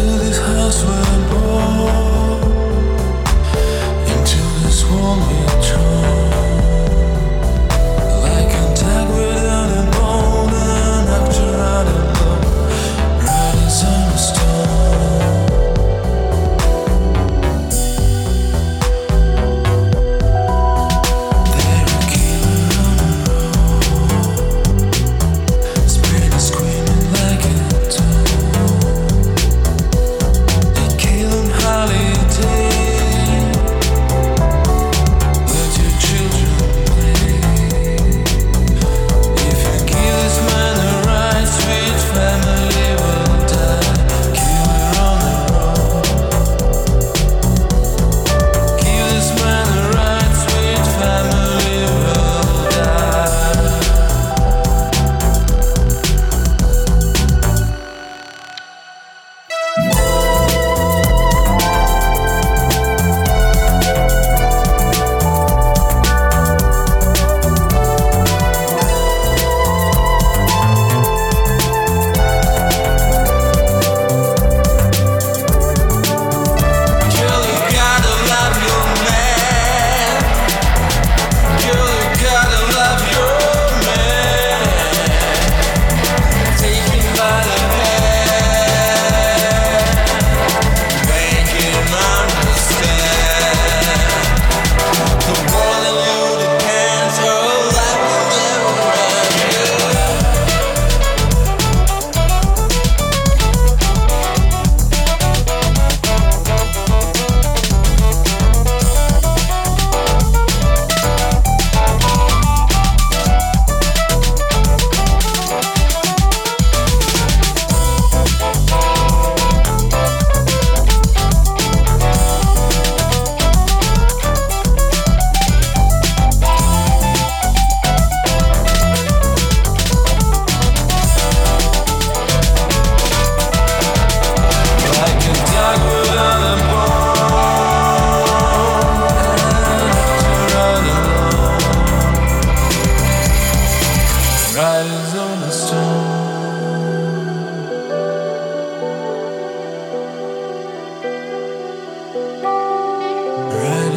this house we're born, into this warm.